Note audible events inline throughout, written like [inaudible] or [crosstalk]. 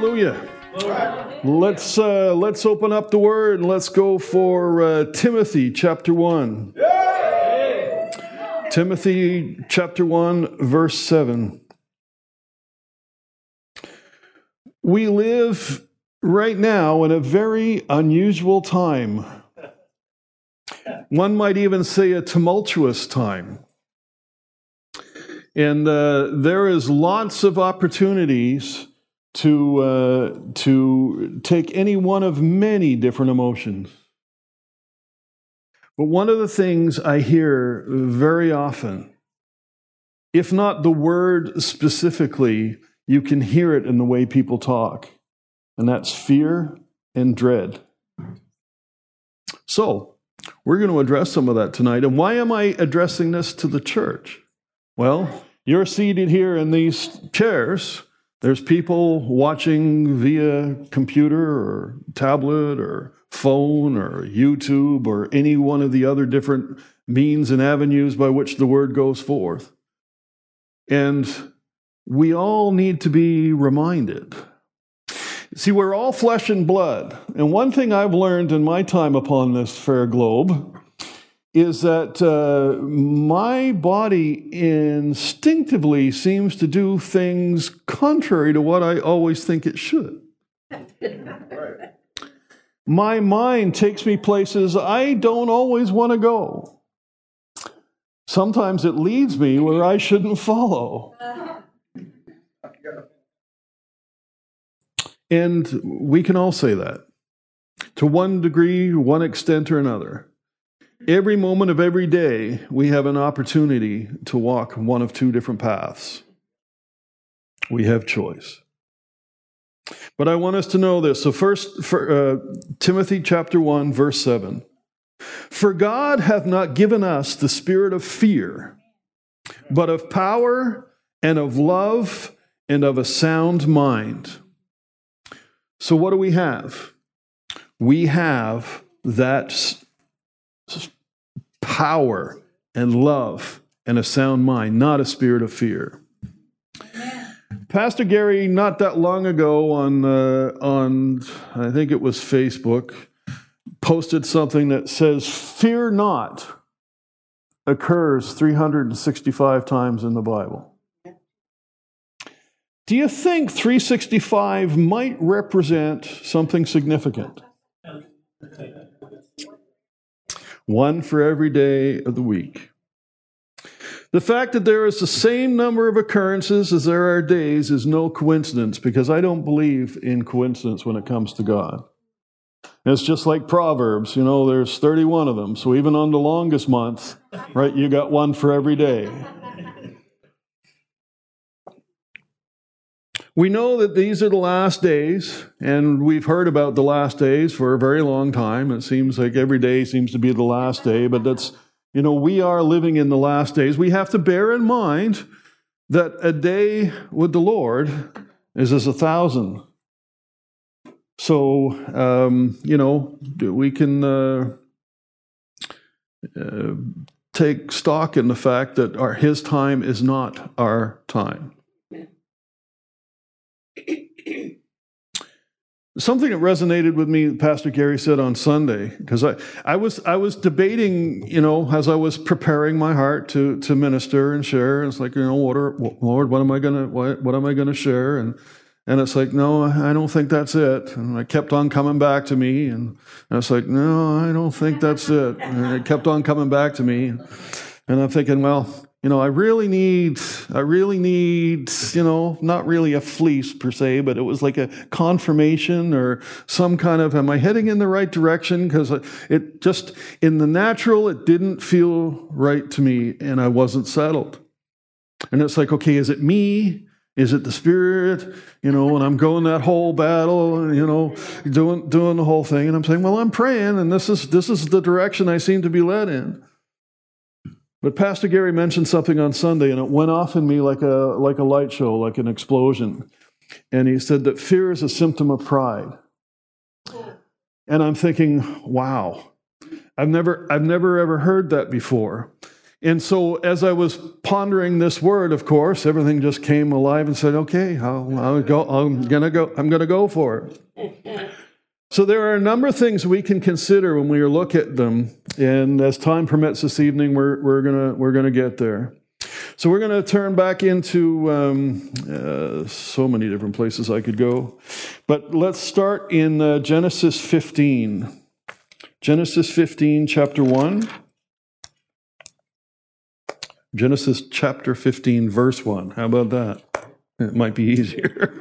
Hallelujah. Let's uh, let's open up the word and let's go for uh, Timothy chapter one. Timothy chapter one verse seven. We live right now in a very unusual time. One might even say a tumultuous time. And uh, there is lots of opportunities to, uh, to take any one of many different emotions. But one of the things I hear very often, if not the word specifically, you can hear it in the way people talk, and that's fear and dread. So, we're going to address some of that tonight. And why am I addressing this to the church? Well, you're seated here in these chairs. There's people watching via computer or tablet or phone or YouTube or any one of the other different means and avenues by which the word goes forth. And we all need to be reminded. See, we're all flesh and blood. And one thing I've learned in my time upon this fair globe is that uh, my body instinctively seems to do things contrary to what I always think it should. My mind takes me places I don't always want to go. Sometimes it leads me where I shouldn't follow. And we can all say that to one degree, one extent or another. Every moment of every day, we have an opportunity to walk one of two different paths. We have choice. But I want us to know this. So, first, for, uh, Timothy chapter 1, verse 7. For God hath not given us the spirit of fear, but of power and of love and of a sound mind. So, what do we have? We have that power and love and a sound mind, not a spirit of fear. Pastor Gary, not that long ago on uh, on I think it was Facebook, posted something that says "Fear not" occurs 365 times in the Bible. Do you think 365 might represent something significant? One for every day of the week. The fact that there is the same number of occurrences as there are days is no coincidence because I don't believe in coincidence when it comes to God. It's just like Proverbs, you know, there's 31 of them. So even on the longest month, right, you got one for every day. We know that these are the last days, and we've heard about the last days for a very long time. It seems like every day seems to be the last day, but that's, you know, we are living in the last days. We have to bear in mind that a day with the Lord is as a thousand. So, um, you know, we can uh, uh, take stock in the fact that our, His time is not our time. [clears throat] something that resonated with me pastor gary said on sunday because I, I was i was debating you know as i was preparing my heart to to minister and share and it's like you know what are, lord what am i gonna what, what am i gonna share? And and it's like no i don't think that's it. And i kept on coming back to me and, I was like no i don't think that's it. And it kept on coming back to me. And i'm thinking well you know, I really need, I really need, you know, not really a fleece per se, but it was like a confirmation or some kind of, am I heading in the right direction? Because it just, in the natural, it didn't feel right to me and I wasn't settled. And it's like, okay, is it me? Is it the spirit? You know, and I'm going that whole battle, you know, doing doing the whole thing. And I'm saying, well, I'm praying, and this is this is the direction I seem to be led in. But Pastor Gary mentioned something on Sunday, and it went off in me like a, like a light show, like an explosion. And he said that fear is a symptom of pride. And I'm thinking, wow, I've never, I've never ever heard that before. And so, as I was pondering this word, of course, everything just came alive and said, "Okay, I'll, I'll go. I'm gonna go. I'm gonna go for it." So there are a number of things we can consider when we look at them, and as time permits this evening, we're, we're gonna we're gonna get there. So we're going to turn back into um, uh, so many different places I could go, but let's start in uh, Genesis 15. Genesis 15, chapter 1. Genesis chapter 15, verse 1. How about that? It might be easier.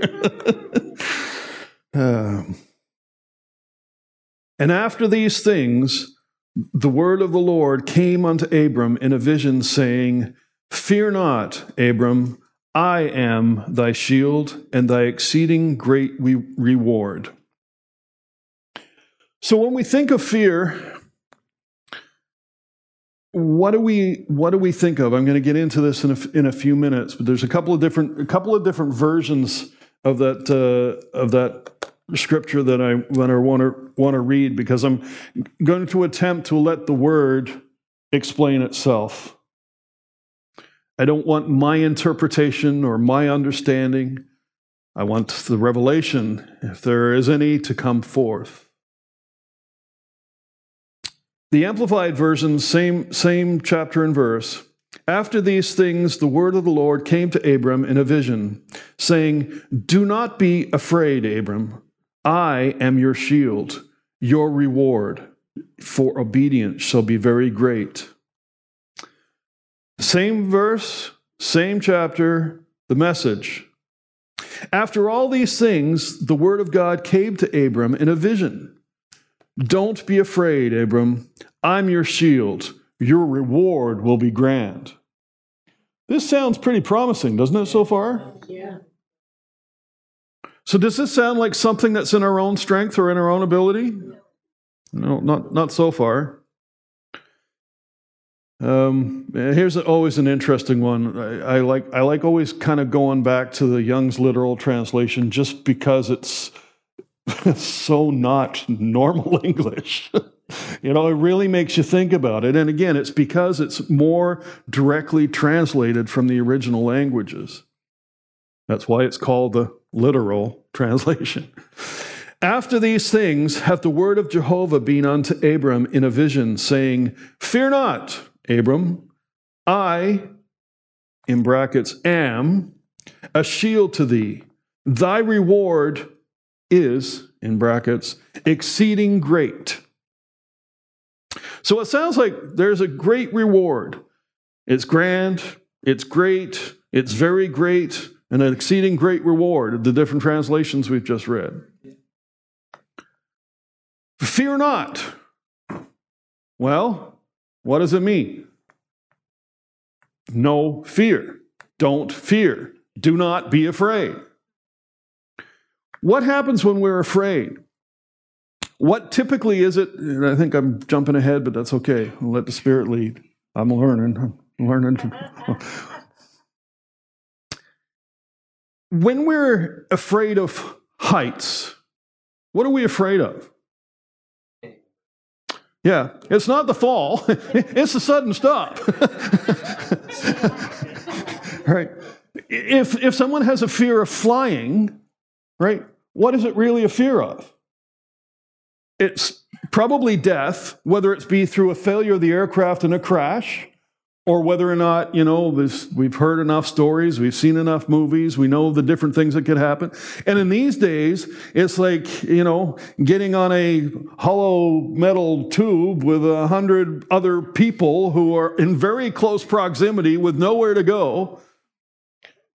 [laughs] um, and after these things, the word of the Lord came unto Abram in a vision, saying, Fear not, Abram, I am thy shield and thy exceeding great reward. So when we think of fear, what do we what do we think of? I'm going to get into this in a, in a few minutes, but there's a couple of different a couple of different versions of that uh, of that scripture that I want to want to read because I'm going to attempt to let the word explain itself. I don't want my interpretation or my understanding. I want the revelation, if there is any, to come forth. The Amplified Version, same, same chapter and verse. After these things, the word of the Lord came to Abram in a vision, saying, Do not be afraid, Abram. I am your shield. Your reward for obedience shall be very great. Same verse, same chapter, the message. After all these things, the word of God came to Abram in a vision. Don't be afraid, Abram. I'm your shield. Your reward will be grand. This sounds pretty promising, doesn't it, so far? Yeah. So, does this sound like something that's in our own strength or in our own ability? No, not, not so far. Um, here's always an interesting one. I, I, like I like always kind of going back to the Young's literal translation just because it's [laughs] so not normal [laughs] English. you know, it really makes you think about it. And again, it's because it's more directly translated from the original languages. That's why it's called the literal translation. After these things hath the word of Jehovah been unto Abram in a vision, saying, Fear not, Abram, I, in brackets, am a shield to thee. Thy reward is, in brackets, exceeding great. So it sounds like there's a great reward. It's grand, it's great, it's very great, and an exceeding great reward, the different translations we've just read. Fear not. Well, what does it mean? No fear. Don't fear. Do not be afraid. What happens when we're afraid? What typically is it? I think I'm jumping ahead, but that's okay. I'll let the Spirit lead. I'm learning. I'm learning. To, when we're afraid of heights, what are we afraid of? Yeah, it's not the fall, [laughs] it's the sudden stop. [laughs] right? If, if someone has a fear of flying, right, what is it really a fear of? It's probably death, whether it's be through a failure of the aircraft in a crash, or whether or not, you know, this, we've heard enough stories, we've seen enough movies, we know the different things that could happen. And in these days, it's like, you know, getting on a hollow metal tube with a hundred other people who are in very close proximity with nowhere to go.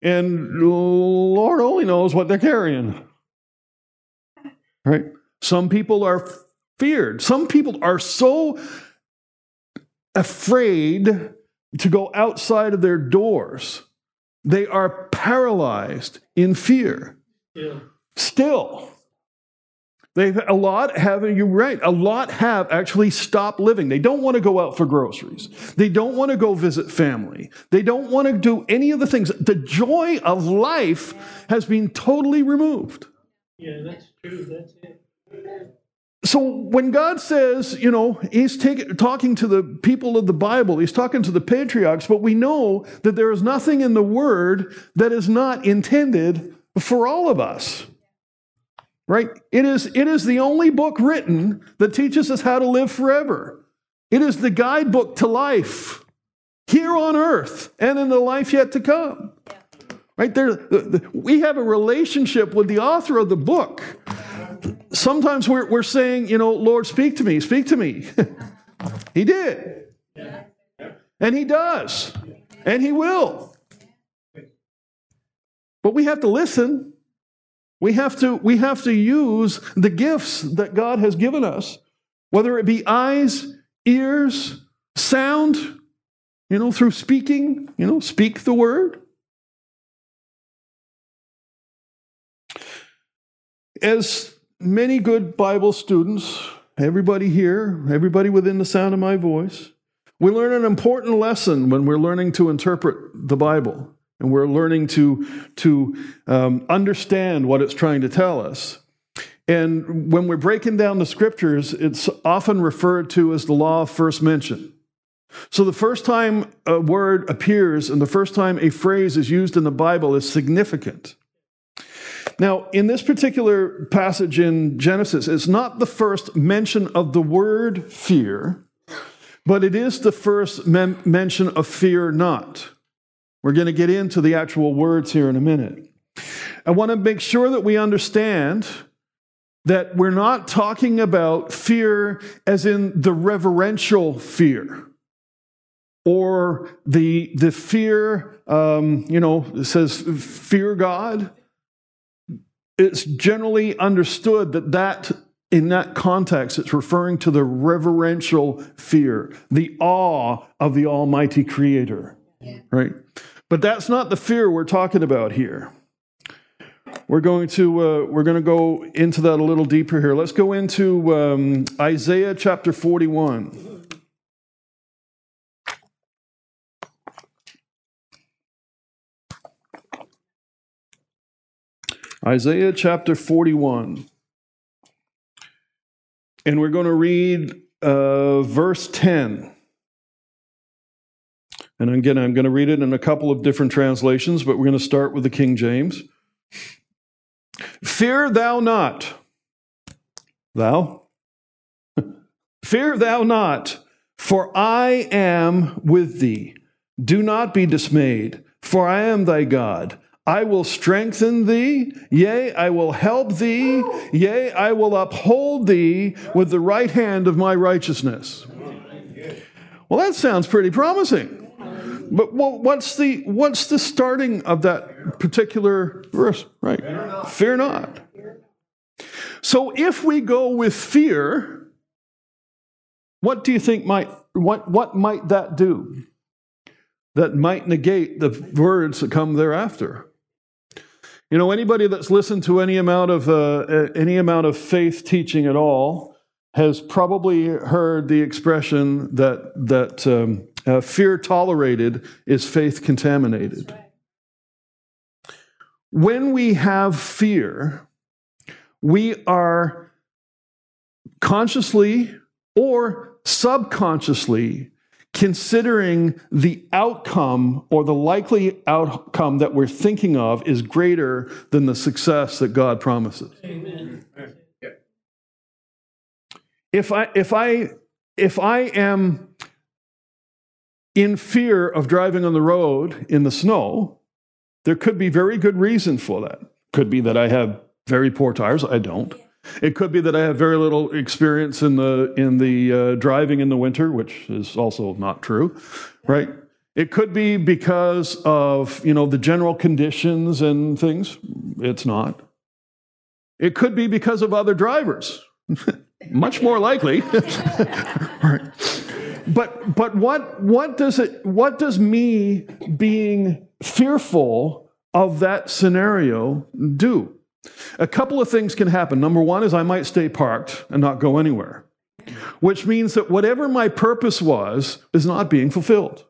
And Lord only knows what they're carrying. Right? Some people are feared. Some people are so afraid to go outside of their doors. They are paralyzed in fear. Yeah. Still, they've a lot have you're right. A lot have actually stopped living. They don't want to go out for groceries. They don't want to go visit family. They don't want to do any of the things. The joy of life has been totally removed. Yeah, that's true. That's it. So when God says, you know, he's take, talking to the people of the Bible, he's talking to the patriarchs, but we know that there is nothing in the word that is not intended for all of us. Right? It is, it is the only book written that teaches us how to live forever. It is the guidebook to life here on earth and in the life yet to come. Right there, we have a relationship with the author of the book. Sometimes we're, we're saying, you know, Lord, speak to me, speak to me. [laughs] he did. And he does. And he will. But we have to listen. We have to, we have to use the gifts that God has given us, whether it be eyes, ears, sound, you know, through speaking, you know, speak the word. As many good Bible students, everybody here, everybody within the sound of my voice, we learn an important lesson when we're learning to interpret the Bible and we're learning to, to um, understand what it's trying to tell us. And when we're breaking down the scriptures, it's often referred to as the law of first mention. So the first time a word appears and the first time a phrase is used in the Bible is significant. Now, in this particular passage in Genesis, it's not the first mention of the word fear, but it is the first mem- mention of fear not. We're going to get into the actual words here in a minute. I want to make sure that we understand that we're not talking about fear as in the reverential fear or the, the fear, um, you know, it says fear God. It's generally understood that that in that context, it's referring to the reverential fear, the awe of the Almighty Creator, right? But that's not the fear we're talking about here. We're going to uh, we're going to go into that a little deeper here. Let's go into um, Isaiah chapter forty-one. Isaiah chapter 41. And we're going to read uh, verse 10. And again, I'm going to read it in a couple of different translations, but we're going to start with the King James. Fear thou not, thou. [laughs] Fear thou not, for I am with thee. Do not be dismayed, for I am thy God. I will strengthen thee, yea, I will help thee, yea, I will uphold thee with the right hand of my righteousness. Well, that sounds pretty promising. But what's the what's the starting of that particular verse? Right. Fear not. Fear not. So if we go with fear, what do you think might what what might that do? That might negate the words that come thereafter. You know, anybody that's listened to any amount of uh, any amount of faith teaching at all has probably heard the expression that that um, uh, fear tolerated is faith contaminated. When we have fear, we are consciously or subconsciously considering the outcome or the likely outcome that we're thinking of is greater than the success that God promises. Amen. If I if I if I am in fear of driving on the road in the snow, there could be very good reason for that. Could be that I have very poor tires. I don't. It could be that I have very little experience in the in the uh, driving in the winter, which is also not true, right? It could be because of you know the general conditions and things. It's not. It could be because of other drivers. [laughs] Much more likely. [laughs] right. But but what what does it what does me being fearful of that scenario do? A couple of things can happen. Number one is I might stay parked and not go anywhere, which means that whatever my purpose was is not being fulfilled.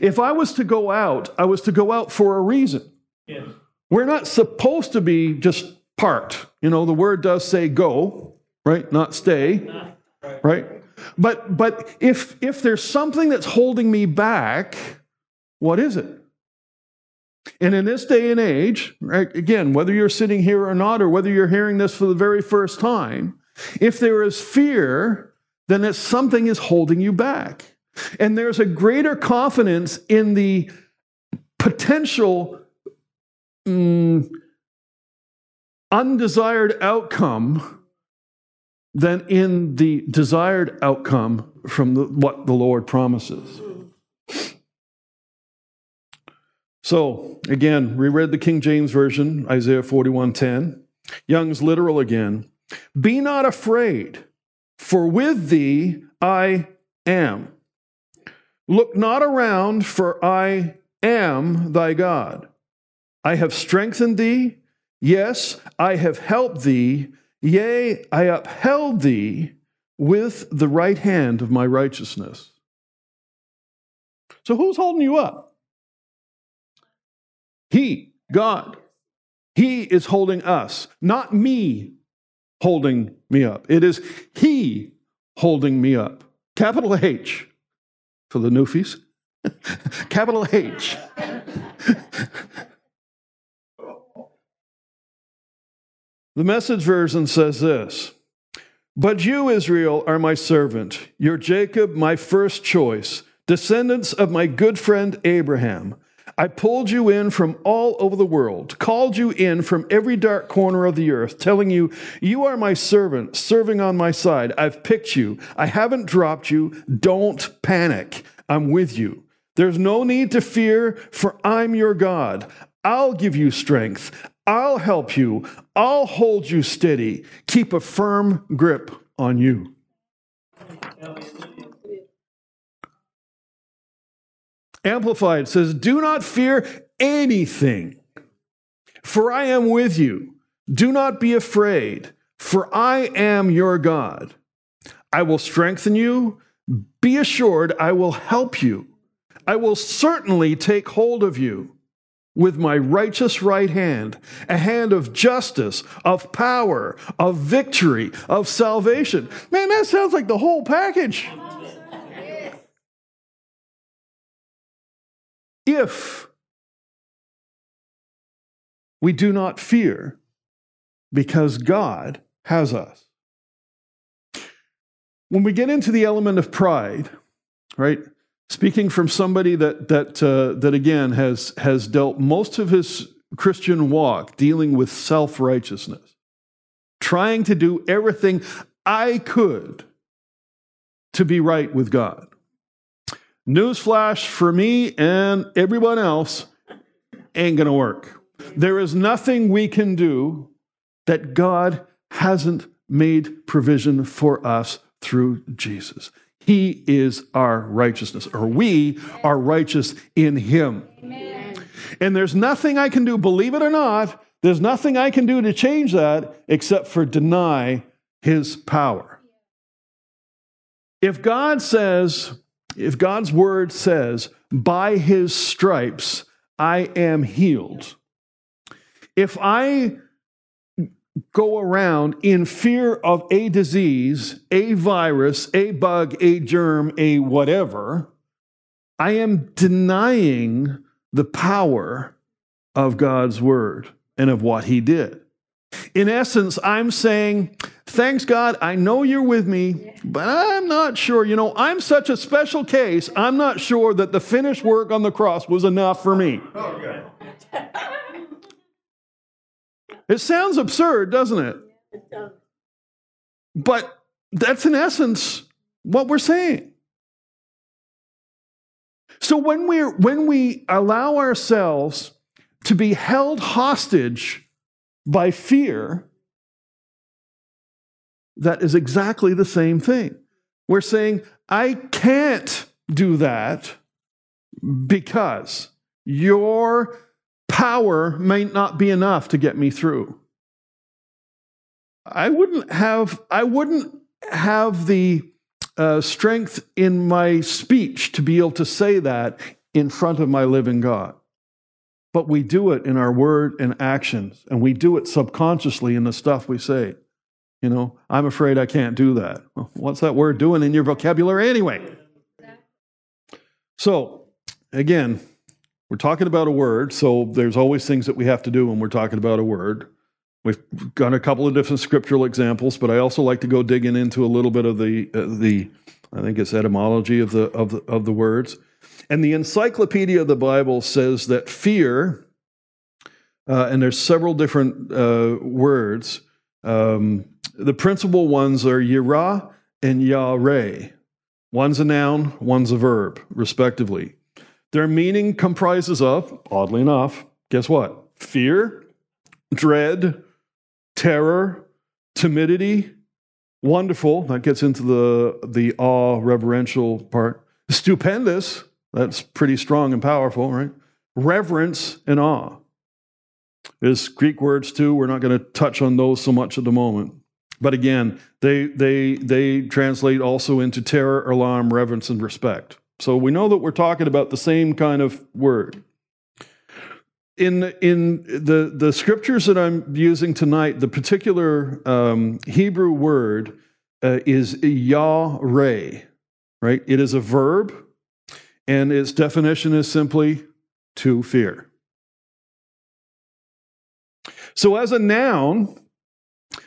If I was to go out, I was to go out for a reason. Yes. We're not supposed to be just parked. You know, the word does say go, right? Not stay, right? But but if if there's something that's holding me back, what is it? And in this day and age, right, again, whether you're sitting here or not, or whether you're hearing this for the very first time, if there is fear, then it's something is holding you back. And there's a greater confidence in the potential mm, undesired outcome than in the desired outcome from the, what the Lord promises. So, again, reread the King James Version, Isaiah 41:10. Young's literal again. Be not afraid, for with thee I am. Look not around, for I am thy God. I have strengthened thee. Yes, I have helped thee. Yea, I upheld thee with the right hand of my righteousness. So, who's holding you up? He, God. He is holding us, not me holding me up. It is He holding me up. Capital H for the newfies. [laughs] Capital H. [laughs] the message version says this But you, Israel, are my servant, your Jacob, my first choice, descendants of my good friend Abraham. I pulled you in from all over the world, called you in from every dark corner of the earth, telling you, You are my servant, serving on my side. I've picked you. I haven't dropped you. Don't panic. I'm with you. There's no need to fear, for I'm your God. I'll give you strength. I'll help you. I'll hold you steady. Keep a firm grip on you. Amplified says, Do not fear anything, for I am with you. Do not be afraid, for I am your God. I will strengthen you. Be assured, I will help you. I will certainly take hold of you with my righteous right hand, a hand of justice, of power, of victory, of salvation. Man, that sounds like the whole package. If we do not fear because God has us. When we get into the element of pride, right? Speaking from somebody that that uh, that again has has dealt most of his Christian walk dealing with self righteousness, trying to do everything I could to be right with God. Newsflash for me and everyone else ain't going to work. There is nothing we can do that God hasn't made provision for us through Jesus. He is our righteousness, or we are righteous in Him. Amen. And there's nothing I can do, believe it or not, there's nothing I can do to change that except for deny His power. If God says, if God's word says, by his stripes I am healed, if I go around in fear of a disease, a virus, a bug, a germ, a whatever, I am denying the power of God's word and of what he did. In essence, I'm saying, Thanks God, I know you're with me, but I'm not sure. You know, I'm such a special case, I'm not sure that the finished work on the cross was enough for me. Okay. It sounds absurd, doesn't it? It. But that's in essence what we're saying. So when we when we allow ourselves to be held hostage by fear, that is exactly the same thing. We're saying, I can't do that because your power may not be enough to get me through. I wouldn't have, I wouldn't have the uh, strength in my speech to be able to say that in front of my living God. But we do it in our word and actions, and we do it subconsciously in the stuff we say. You know, I'm afraid I can't do that. Well, [laughs] what's that word doing in your vocabulary anyway? So, again, we're talking about a word, so there's always things that we have to do when we're talking about a word. We've got a couple of different scriptural examples, but I also like to go digging into a little bit of the uh, the I think it's etymology of the of the, of the words. And the Encyclopedia of the Bible says that fear, uh, and there's several different uh, words. Um, the principal ones are yirah and yare. One's a noun, one's a verb, respectively. Their meaning comprises of, oddly enough, guess what? Fear, dread, terror, timidity, wonderful. That gets into the, the awe reverential part. Stupendous, that's pretty strong and powerful, right? Reverence and awe. is Greek words too. We're not going to touch on those so much at the moment. But again, they, they, they translate also into terror, alarm, reverence, and respect. So we know that we're talking about the same kind of word. In, in the, the scriptures that I'm using tonight, the particular um, Hebrew word uh, is yah-re, right? It is a verb, and its definition is simply to fear. So as a noun,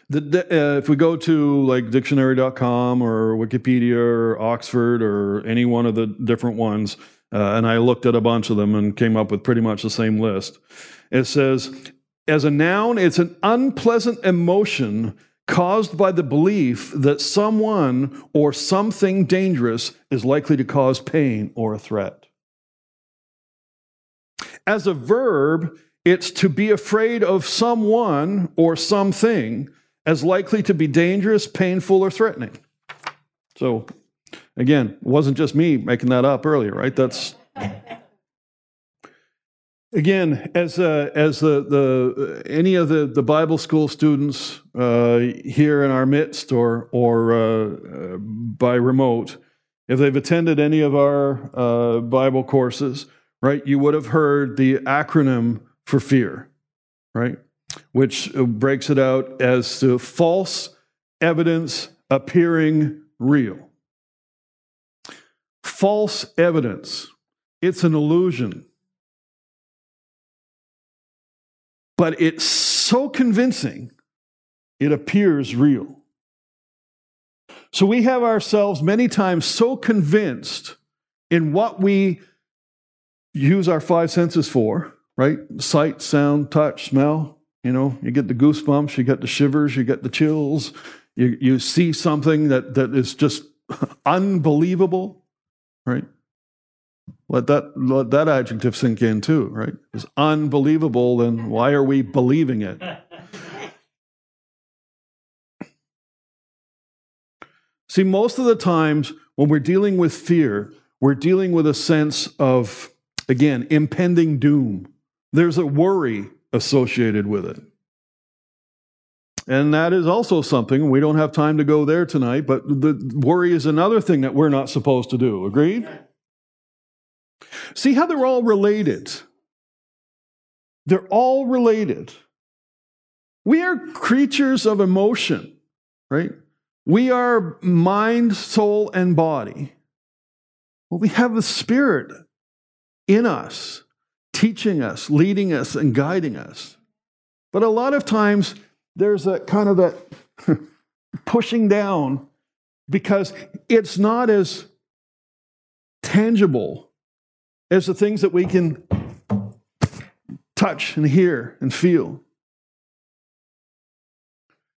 the, uh, if we go to like dictionary.com or Wikipedia or Oxford or any one of the different ones, uh, and I looked at a bunch of them and came up with pretty much the same list, it says, as a noun, it's an unpleasant emotion caused by the belief that someone or something dangerous is likely to cause pain or a threat. As a verb, it's to be afraid of someone or something as likely to be dangerous, painful, or threatening. So, again, it wasn't just me making that up earlier, right? That's again as uh, as the the any of the the Bible school students uh, here in our midst or or uh, by remote, if they've attended any of our uh, Bible courses, right, you would have heard the acronym for fear, right? which breaks it out as to false evidence appearing real. False evidence, it's an illusion. But it's so convincing, it appears real. So we have ourselves many times so convinced in what we use our five senses for, right? Sight, sound, touch, smell, you know, you get the goosebumps, you get the shivers, you get the chills. You, you see something that, that is just [laughs] unbelievable, right? Let that, let that adjective sink in too, right? It's unbelievable, then why are we believing it? [laughs] See, most of the times when we're dealing with fear, we're dealing with a sense of, again, impending doom. There's a worry associated with it. And that is also something, we don't have time to go there tonight, but the worry is another thing that we're not supposed to do. Agreed? See how they're all related. They're all related. We are creatures of emotion, right? We are mind, soul, and body. Well, we have the Spirit in us teaching us, leading us, and guiding us. But a lot of times there's a kind of that [laughs] pushing down because it's not as tangible as the things that we can touch and hear and feel.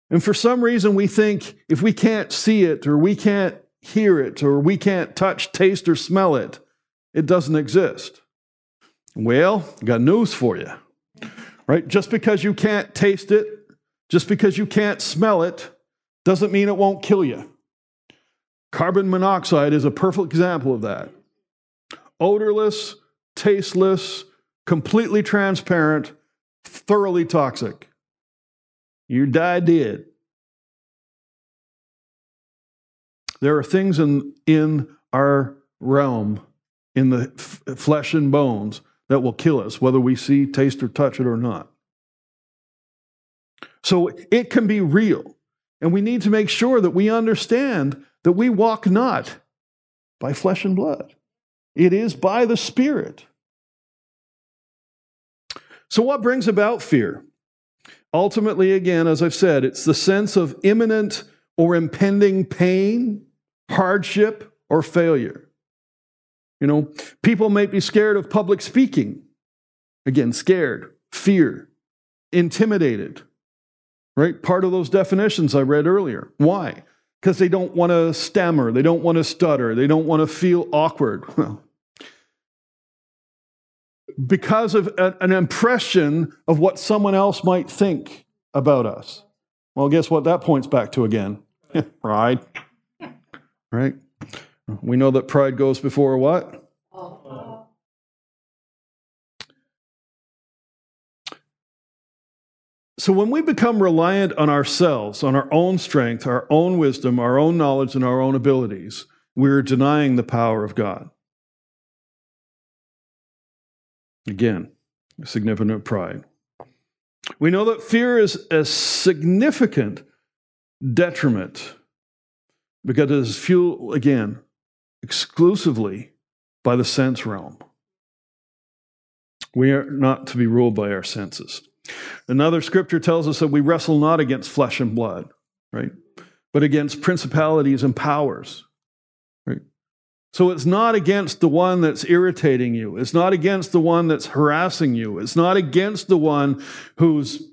And for some reason, we think if we can't see it or we can't hear it or we can't touch, taste, or smell it, it doesn't exist. Well, got news for you. Right? Just because you can't taste it, just because you can't smell it, doesn't mean it won't kill you. Carbon monoxide is a perfect example of that. Odorless, tasteless, completely transparent, thoroughly toxic. You die dead. There are things in, in our realm, in the f- flesh and bones, that will kill us, whether we see, taste, or touch it or not. So it can be real. And we need to make sure that we understand that we walk not by flesh and blood, it is by the Spirit. So, what brings about fear? Ultimately, again, as I've said, it's the sense of imminent or impending pain, hardship, or failure. You know, people may be scared of public speaking. Again, scared, fear, intimidated, right? Part of those definitions I read earlier. Why? Because they don't want to stammer, they don't want to stutter, they don't want to feel awkward. [laughs] because of an impression of what someone else might think about us. Well, guess what that points back to again? [laughs] pride. Right? We know that pride goes before what? So when we become reliant on ourselves, on our own strength, our own wisdom, our own knowledge, and our own abilities, we're denying the power of God. Again, significant pride. We know that fear is a significant detriment because it is fueled, again, exclusively by the sense realm. We are not to be ruled by our senses. Another scripture tells us that we wrestle not against flesh and blood, right? But against principalities and powers, right? So it's not against the one that's irritating you. It's not against the one that's harassing you. It's not against the one who's,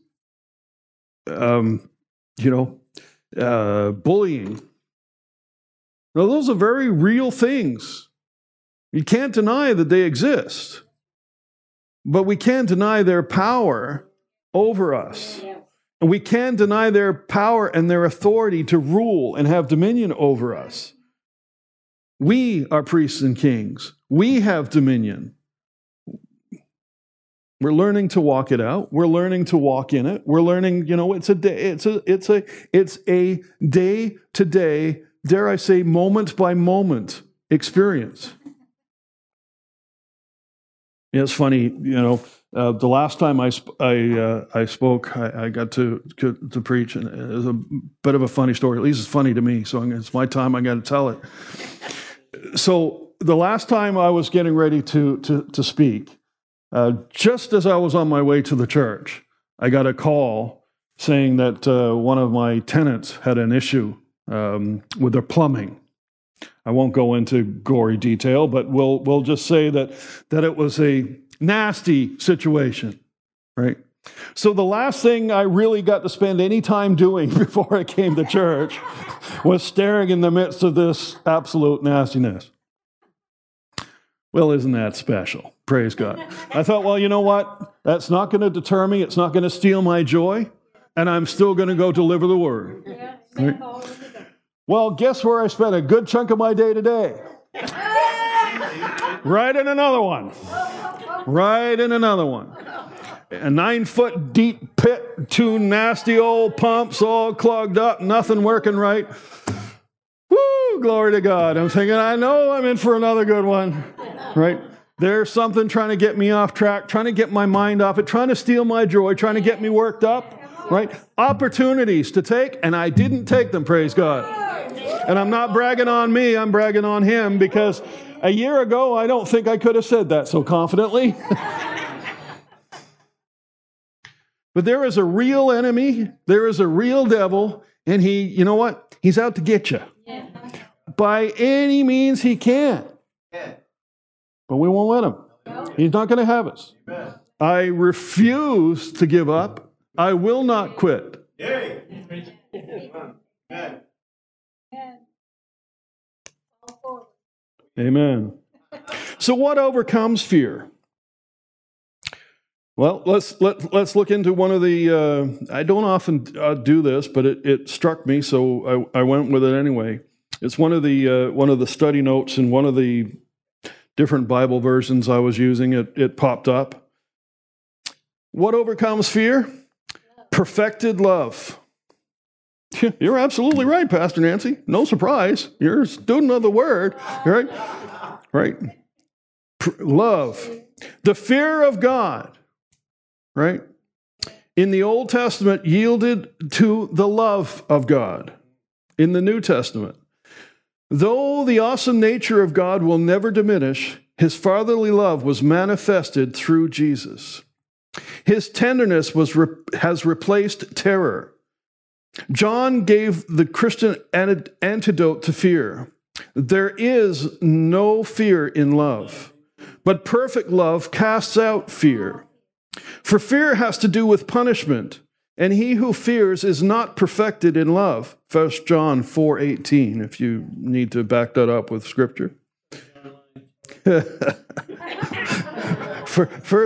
um, you know, uh, bullying. Now, those are very real things. You can't deny that they exist, but we can't deny their power over us. And we can deny their power and their authority to rule and have dominion over us. We are priests and kings. We have dominion. We're learning to walk it out. We're learning to walk in it. We're learning, you know, it's a day, it's a, it's a, it's a day to day, dare I say, moment by moment experience. It's funny, you know, uh, the last time I, sp- I, uh, I spoke, I, I got to, to, preach, and it was a bit of a funny story. At least it's funny to me, so it's my time. I got to tell it so the last time I was getting ready to, to, to speak, uh, just as I was on my way to the church, I got a call saying that uh, one of my tenants had an issue um, with their plumbing. I won't go into gory detail, but we'll, we'll just say that, that it was a nasty situation, right? So the last thing I really got to spend any time doing [laughs] before I came to church [laughs] was staring in the midst of this absolute nastiness. Well, isn't that special? Praise God. I thought, well, you know what? That's not going to deter me. It's not going to steal my joy. And I'm still going to go deliver the word. Right? Well, guess where I spent a good chunk of my day today? [laughs] right in another one. Right in another one a nine foot deep pit, two nasty old pumps all clogged up, nothing working right. Woo, glory to God. I'm thinking, I know I'm in for another good one, right? There's something trying to get me off track, trying to get my mind off it, trying to steal my joy, trying to get me worked up, right? Opportunities to take, and I didn't take them, praise God. And I'm not bragging on me, I'm bragging on him because a year ago, I don't think I could have said that so confidently. [laughs] But there is a real enemy, there is a real devil, and he, you know what? He's out to get you. Yeah. By any means he can. Yeah. But we won't let him. He's not going to have us. Amen. I refuse to give up. I will not quit. Amen. So, what overcomes fear? Well, let's let, let's look into one of the. Uh, I don't often uh, do this, but it, it struck me, so I, I, went with it anyway. It's one of the uh, one of the study notes in one of the different Bible versions I was using. It it popped up. What overcomes fear? Perfected love. [laughs] You're absolutely right, Pastor Nancy. No surprise. You're a student of the Word, right? Right. Love, the fear of God right? in the Old Testament yielded to the love of God in the New Testament. Though the awesome nature of God will never diminish, his fatherly love was manifested through Jesus. His tenderness was, has replaced terror. John gave the Christian antidote to fear. There is no fear in love, but perfect love casts out fear. For fear has to do with punishment, and he who fears is not perfected in love. 1 John 4:18 if you need to back that up with scripture. [laughs] 1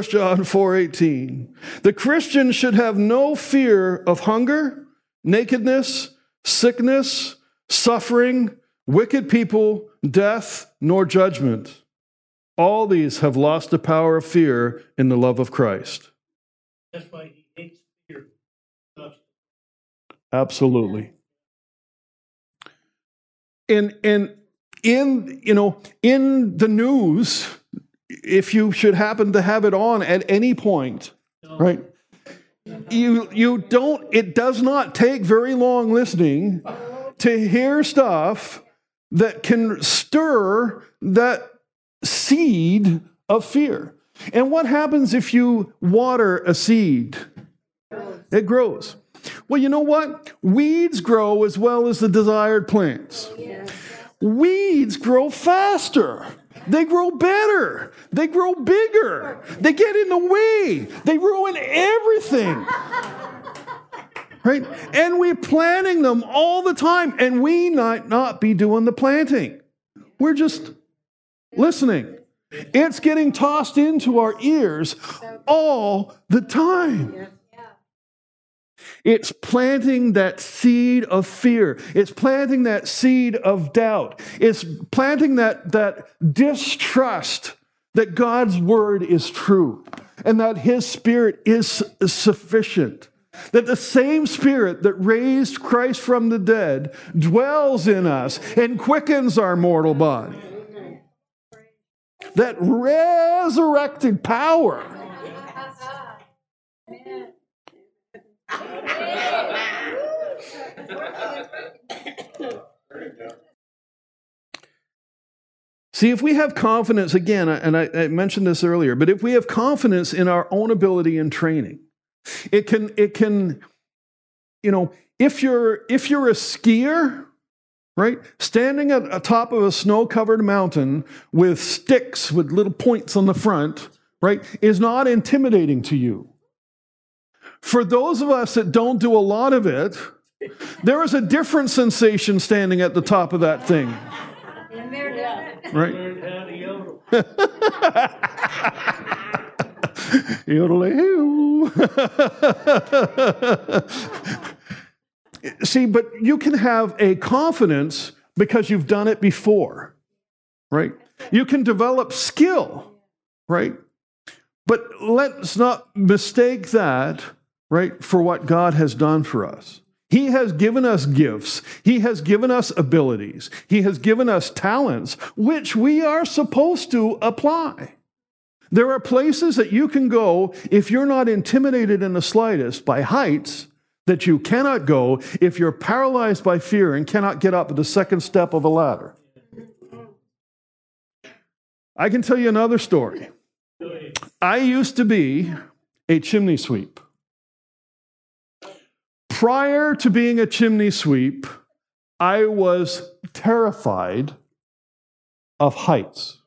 John 4:18 The Christian should have no fear of hunger, nakedness, sickness, suffering, wicked people, death, nor judgment. All these have lost the power of fear in the love of Christ. That's why he hates fear. Absolutely. And in in you know in the news, if you should happen to have it on at any point, right? You you don't. It does not take very long listening to hear stuff that can stir that seed of fear. And what happens if you water a seed? It grows. Well, you know what? Weeds grow as well as the desired plants. Weeds grow faster. They grow better. They grow bigger. They get in the way. They ruin everything. [laughs] Right? And we're planting them all the time, and we might not be doing the planting. We're just listening. It's getting tossed into our ears all the time. It's planting that seed of fear. It's planting that seed of doubt. It's planting that, that distrust that God's word is true and that his spirit is sufficient. That the same spirit that raised Christ from the dead dwells in us and quickens our mortal body that resurrected power. See, if we have confidence, again, and I, I, mentioned this earlier, but if we have confidence in our own ability and training, it can, it can, you know, if you're if you're a skier, right? Standing at the top of a snow covered mountain with sticks with little points on the front, right, is not intimidating to you. For those of us that don't do a lot of it, there is a different sensation standing at the top of that thing. Right? Learned how to Yodel [laughs] [laughs] See, but you can have a confidence because you've done it before, right? You can develop skill, right? But let's not mistake that, right, for what God has done for us. He has given us gifts. He has given us abilities. He has given us talents, which we are supposed to apply. There are places that you can go if you're not intimidated in the slightest by heights that you cannot go if you're paralyzed by fear and cannot get up the second step of a ladder. I can tell you another story. I used to be a chimney sweep. Prior to being a chimney sweep, I was terrified of heights.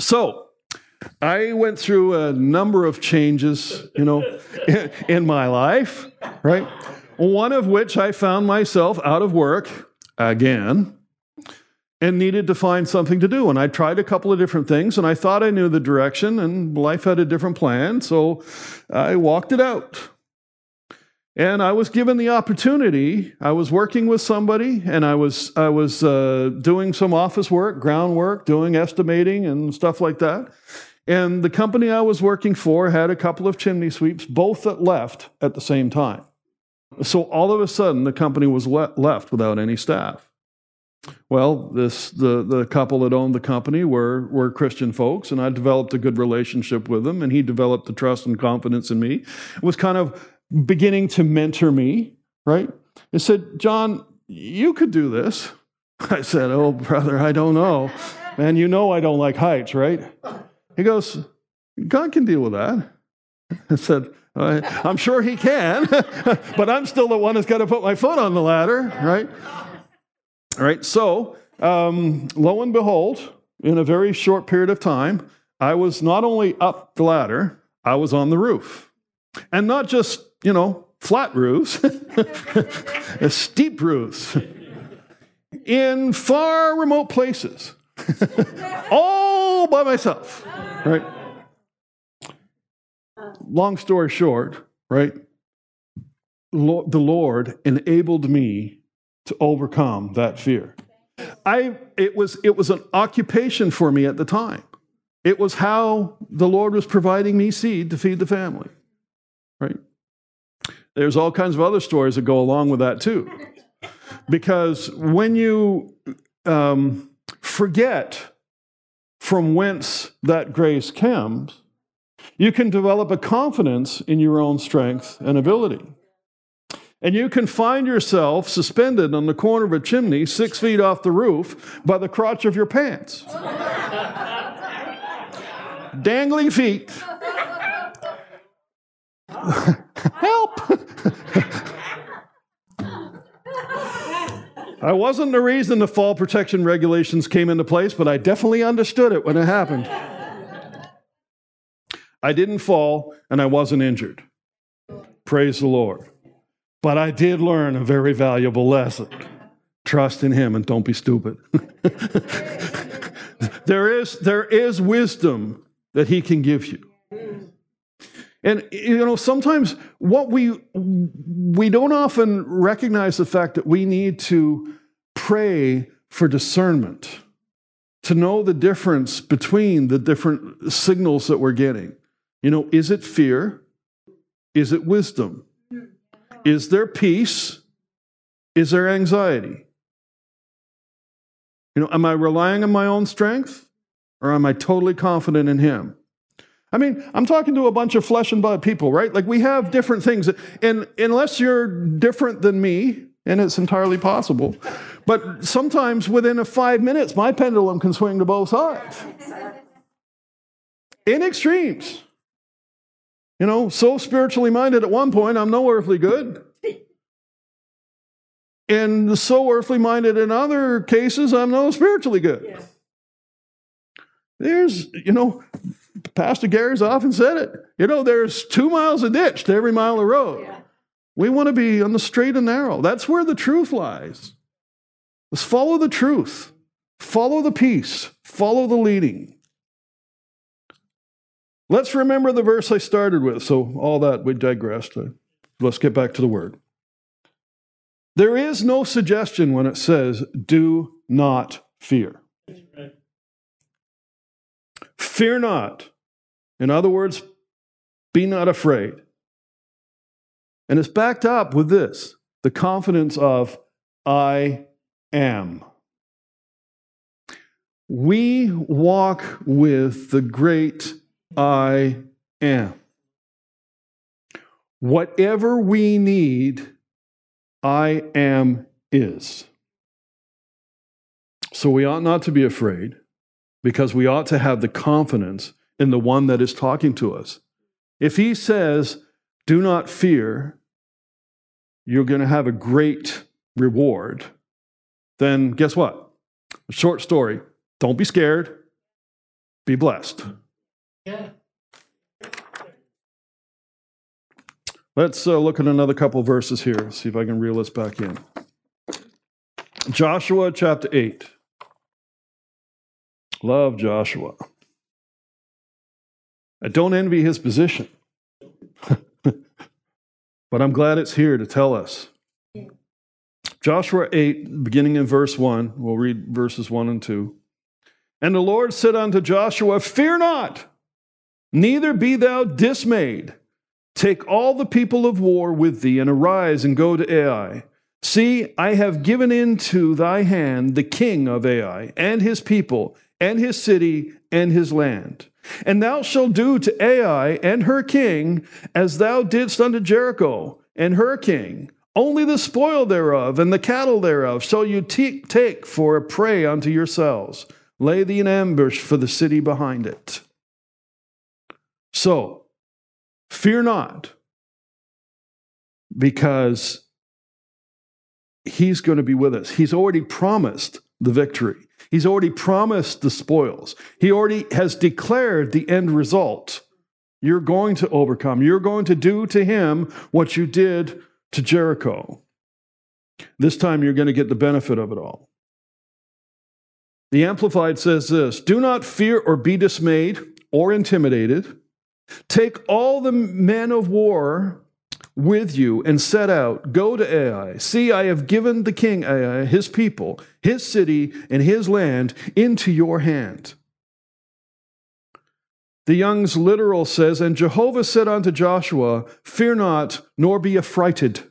So, I went through a number of changes, you know, [laughs] in my life, right? One of which I found myself out of work again and needed to find something to do. And I tried a couple of different things and I thought I knew the direction and life had a different plan. So I walked it out. And I was given the opportunity. I was working with somebody, and I was I was uh, doing some office work, groundwork, doing estimating and stuff like that. And the company I was working for had a couple of chimney sweeps, both that left at the same time. So all of a sudden, the company was le- left without any staff. Well, this the the couple that owned the company were were Christian folks, and I developed a good relationship with them, and he developed the trust and confidence in me. It was kind of beginning to mentor me, right? He said, "John, you could do this." [laughs] I said, "Oh, brother, I don't know, man. You know I don't like heights, right?" He goes, "God can deal with that." I said, "I'm sure He can, [laughs] but I'm still the one that's got to put my foot on the ladder, right?" All right, so um, lo and behold, in a very short period of time, I was not only up the ladder, I was on the roof. And not just, you know, flat roofs, [laughs] steep roofs in far remote places, [laughs] all by myself, right? Long story short, right? The Lord enabled me to overcome that fear. I, it, was, it was an occupation for me at the time. It was how the Lord was providing me seed to feed the family, right? There's all kinds of other stories that go along with that too. Because when you um, forget from whence that grace comes, you can develop a confidence in your own strength and ability. And you can find yourself suspended on the corner of a chimney six feet off the roof by the crotch of your pants. [laughs] Dangling feet. [laughs] Help! I wasn't the reason the fall protection regulations came into place, but I definitely understood it when it happened. I didn't fall and I wasn't injured. Praise the Lord. But I did learn a very valuable lesson trust in Him and don't be stupid. [laughs] there, is, there is wisdom that He can give you. And you know, sometimes what we we don't often recognize the fact that we need to pray for discernment, to know the difference between the different signals that we're getting. You know, is it fear? Is it wisdom? Is there peace? Is there anxiety? You know, am I relying on my own strength or am I totally confident in Him? I mean, I'm talking to a bunch of flesh and blood people, right? Like we have different things. And unless you're different than me, and it's entirely possible, but sometimes within a five minutes, my pendulum can swing to both sides. In extremes. You know, so spiritually minded at one point, I'm no earthly good. And so earthly minded in other cases, I'm no spiritually good. There's, you know, Pastor Gary's often said it. You know, there's two miles of ditch to every mile of road. Yeah. We want to be on the straight and narrow. That's where the truth lies. Let's follow the truth, follow the peace, follow the leading. Let's remember the verse I started with. So, all that we digressed. Let's get back to the word. There is no suggestion when it says, do not fear. Fear not. In other words, be not afraid. And it's backed up with this the confidence of, I am. We walk with the great I am. Whatever we need, I am is. So we ought not to be afraid because we ought to have the confidence in the one that is talking to us. If he says, Do not fear, you're going to have a great reward, then guess what? Short story. Don't be scared, be blessed. Yeah. Let's uh, look at another couple verses here, see if I can reel this back in. Joshua chapter 8. Love Joshua. I don't envy his position, [laughs] but I'm glad it's here to tell us. Joshua 8, beginning in verse 1, we'll read verses 1 and 2. And the Lord said unto Joshua, Fear not, neither be thou dismayed. Take all the people of war with thee, and arise and go to Ai See, I have given into thy hand the king of Ai, and his people, and his city, and his land. And thou shalt do to Ai and her king as thou didst unto Jericho and her king. Only the spoil thereof and the cattle thereof shall you take for a prey unto yourselves. Lay thee an ambush for the city behind it. So, fear not, because he's going to be with us. He's already promised the victory. He's already promised the spoils. He already has declared the end result. You're going to overcome. You're going to do to him what you did to Jericho. This time you're going to get the benefit of it all. The Amplified says this Do not fear or be dismayed or intimidated. Take all the men of war with you and set out. Go to Ai. See, I have given the king Ai, his people, his city, and his land into your hand. The Young's literal says, And Jehovah said unto Joshua, Fear not, nor be affrighted.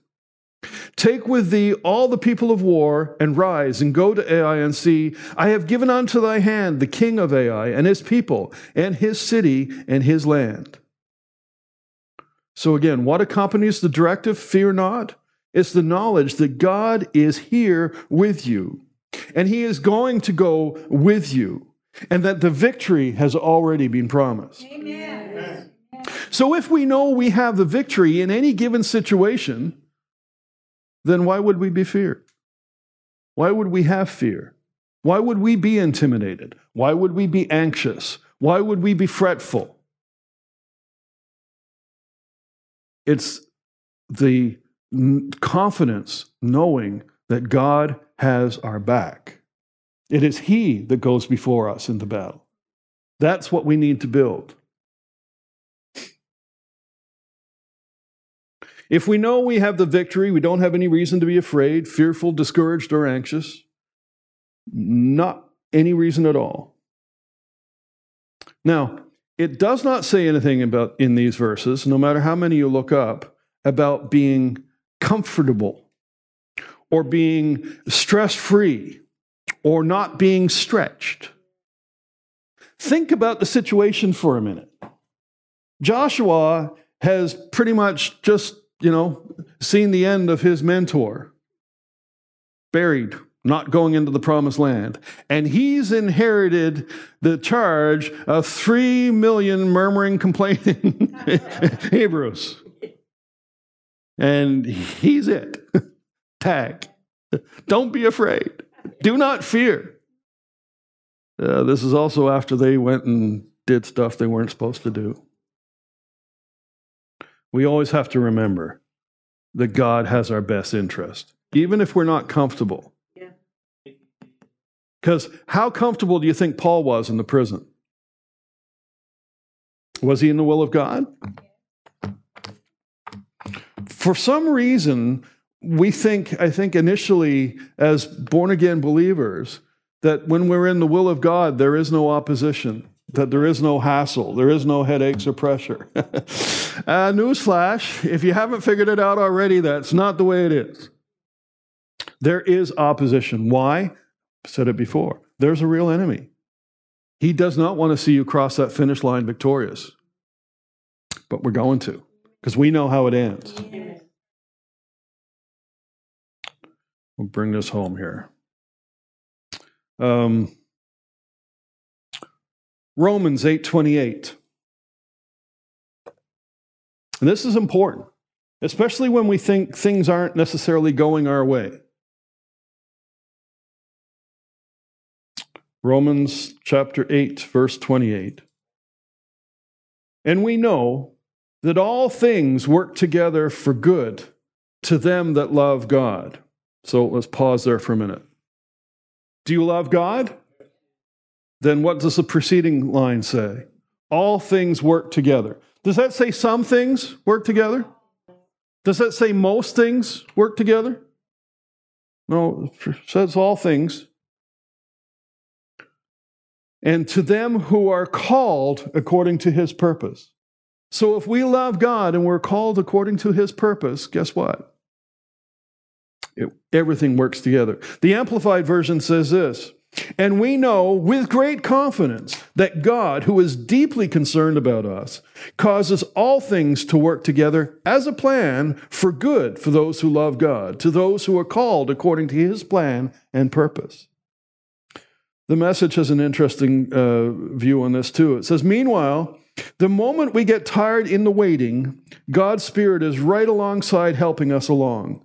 Take with thee all the people of war, and rise and go to Ai and see, I have given unto thy hand the king of Ai and his people, and his city, and his land. So again, what accompanies the directive, fear not? It's the knowledge that God is here with you, and he is going to go with you, and that the victory has already been promised. Amen. So if we know we have the victory in any given situation, then why would we be feared? Why would we have fear? Why would we be intimidated? Why would we be anxious? Why would we be fretful? It's the confidence knowing that God has our back. It is He that goes before us in the battle. That's what we need to build. If we know we have the victory, we don't have any reason to be afraid, fearful, discouraged, or anxious. Not any reason at all. Now, it does not say anything about in these verses, no matter how many you look up, about being comfortable or being stress free or not being stretched. Think about the situation for a minute. Joshua has pretty much just you know, seen the end of his mentor, buried, not going into the promised land. And he's inherited the charge of three million murmuring, [laughs] complaining [laughs] Hebrews. And he's it. [laughs] Tag. Don't be afraid. Do not fear. Uh, this is also after they went and did stuff they weren't supposed to do we always have to remember that God has our best interest, even if we're not comfortable. Because how comfortable do you think Paul was in the prison? Was he in the will of God? For some reason, we think, I think initially, as born again believers, that when we're in the will of God, there is no opposition that there is no hassle, there is no headaches or pressure. [laughs] uh, newsflash if you haven't figured it out already, that's not the way it is. There is opposition. Why? Said it before. There's a real enemy. He does not want to see you cross that finish line victorious. But we're going to, because we know how it ends. We'll bring this home here. Um, Romans 8:28. And this is important, especially when we think things aren't necessarily going our way. Romans chapter 8 verse 28. And we know that all things work together for good to them that love God. So let's pause there for a minute. Do you love God? then what does the preceding line say? All things work together. Does that say some things work together? Does that say most things work together? No, it says all things. And to them who are called according to his purpose. So if we love God and we're called according to his purpose, guess what? It, everything works together. The Amplified Version says this And we know with great confidence that God, who is deeply concerned about us, causes all things to work together as a plan for good for those who love God, to those who are called according to his plan and purpose. The message has an interesting uh, view on this too. It says, Meanwhile, the moment we get tired in the waiting, God's Spirit is right alongside helping us along.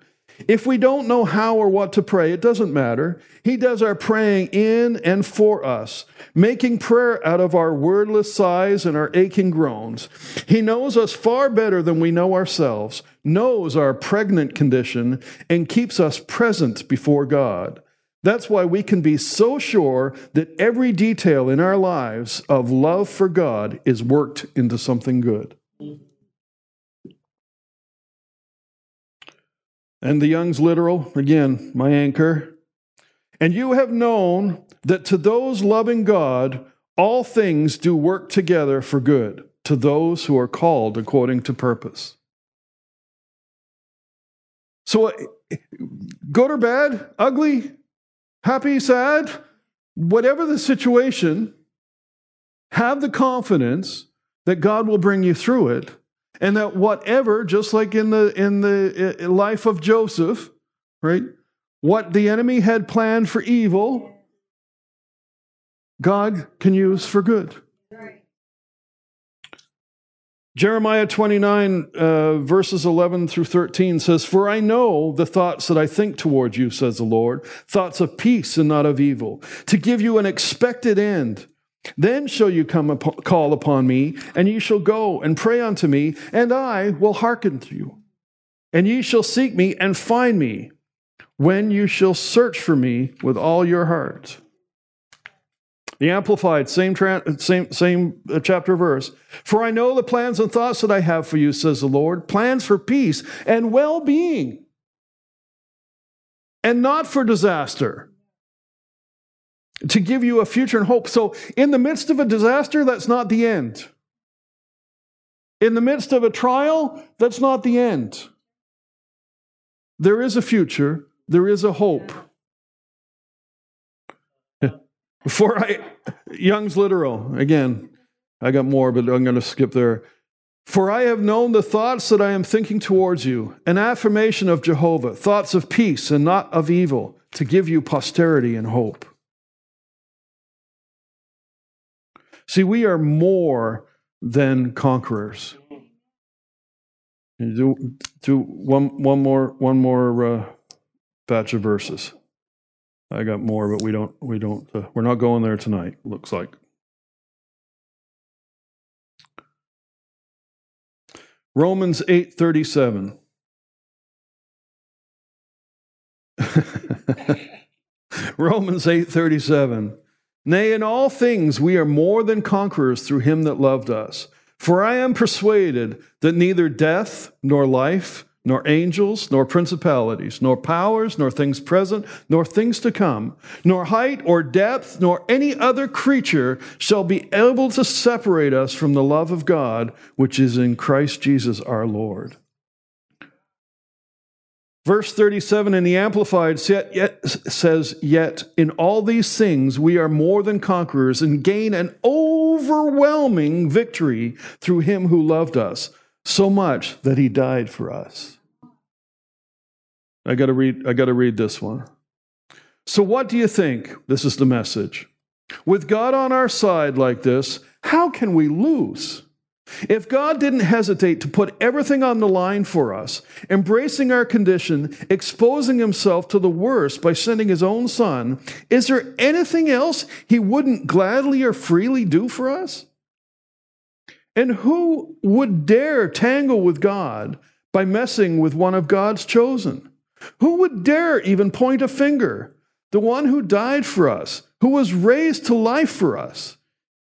If we don't know how or what to pray, it doesn't matter. He does our praying in and for us, making prayer out of our wordless sighs and our aching groans. He knows us far better than we know ourselves, knows our pregnant condition, and keeps us present before God. That's why we can be so sure that every detail in our lives of love for God is worked into something good. And the Young's literal, again, my anchor. And you have known that to those loving God, all things do work together for good, to those who are called according to purpose. So, uh, good or bad, ugly, happy, sad, whatever the situation, have the confidence that God will bring you through it and that whatever just like in the in the eh, life of Joseph right what the enemy had planned for evil God can use for good Jeremiah 29, uh, verses 11 through 13 says, For I know the thoughts that I think toward you, says the Lord, thoughts of peace and not of evil, to give you an expected end. Then shall you come upon, call upon me, and ye shall go and pray unto me, and I will hearken to you. And ye shall seek me and find me, when you shall search for me with all your heart. The Amplified, same, tra- same, same uh, chapter verse. For I know the plans and thoughts that I have for you, says the Lord, plans for peace and well being, and not for disaster to give you a future and hope. So, in the midst of a disaster, that's not the end. In the midst of a trial, that's not the end. There is a future, there is a hope. Before I, Young's literal, again, I got more, but I'm going to skip there. For I have known the thoughts that I am thinking towards you, an affirmation of Jehovah, thoughts of peace and not of evil, to give you posterity and hope. See, we are more than conquerors. Do, do one, one more, one more uh, batch of verses. I got more, but we don't, we don't, uh, we're not going there tonight. Looks like. Romans eight thirty seven. [laughs] Romans eight thirty seven. Nay, in all things we are more than conquerors through him that loved us. For I am persuaded that neither death, nor life, nor angels, nor principalities, nor powers, nor things present, nor things to come, nor height or depth, nor any other creature shall be able to separate us from the love of God, which is in Christ Jesus our Lord. Verse 37 in the Amplified says, Yet in all these things we are more than conquerors and gain an overwhelming victory through him who loved us so much that he died for us. I got to read I got to read this one. So what do you think? This is the message. With God on our side like this, how can we lose? If God didn't hesitate to put everything on the line for us, embracing our condition, exposing himself to the worst by sending his own son, is there anything else he wouldn't gladly or freely do for us? And who would dare tangle with God by messing with one of God's chosen? Who would dare even point a finger? The one who died for us, who was raised to life for us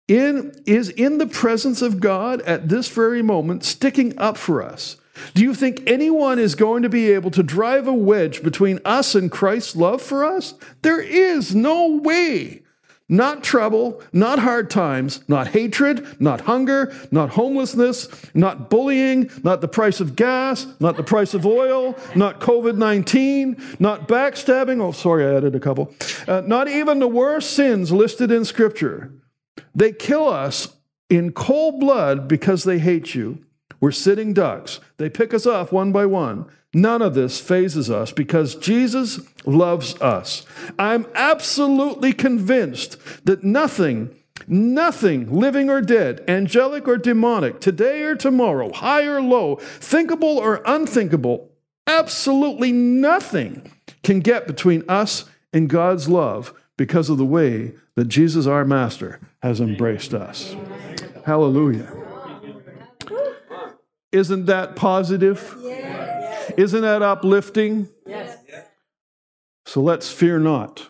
in, is in the presence of God at this very moment, sticking up for us. Do you think anyone is going to be able to drive a wedge between us and Christ's love for us? There is no way. Not trouble, not hard times, not hatred, not hunger, not homelessness, not bullying, not the price of gas, not the price of oil, not COVID 19, not backstabbing. Oh, sorry, I added a couple. Uh, not even the worst sins listed in Scripture. They kill us in cold blood because they hate you. We're sitting ducks. They pick us off one by one. None of this fazes us because Jesus loves us. I'm absolutely convinced that nothing, nothing, living or dead, angelic or demonic, today or tomorrow, high or low, thinkable or unthinkable, absolutely nothing can get between us and God's love because of the way that Jesus, our Master, has embraced us. Hallelujah. Isn't that positive? Isn't that uplifting? Yes. So let's fear not.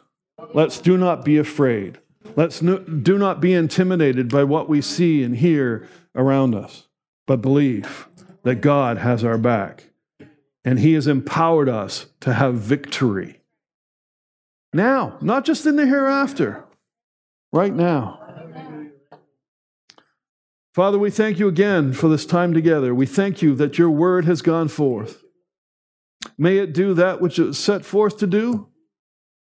Let's do not be afraid. Let's no, do not be intimidated by what we see and hear around us, but believe that God has our back and He has empowered us to have victory. Now, not just in the hereafter, right now. Father, we thank you again for this time together. We thank you that your word has gone forth. May it do that which it set forth to do.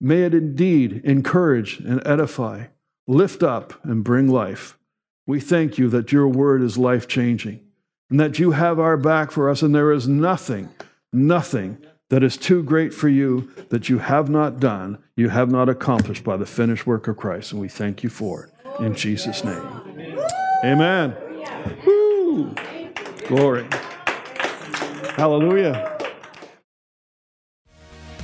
May it indeed encourage and edify, lift up and bring life. We thank you that your word is life changing and that you have our back for us, and there is nothing, nothing that is too great for you that you have not done, you have not accomplished by the finished work of Christ. And we thank you for it. In Jesus' name. Amen. Woo. Glory. Hallelujah.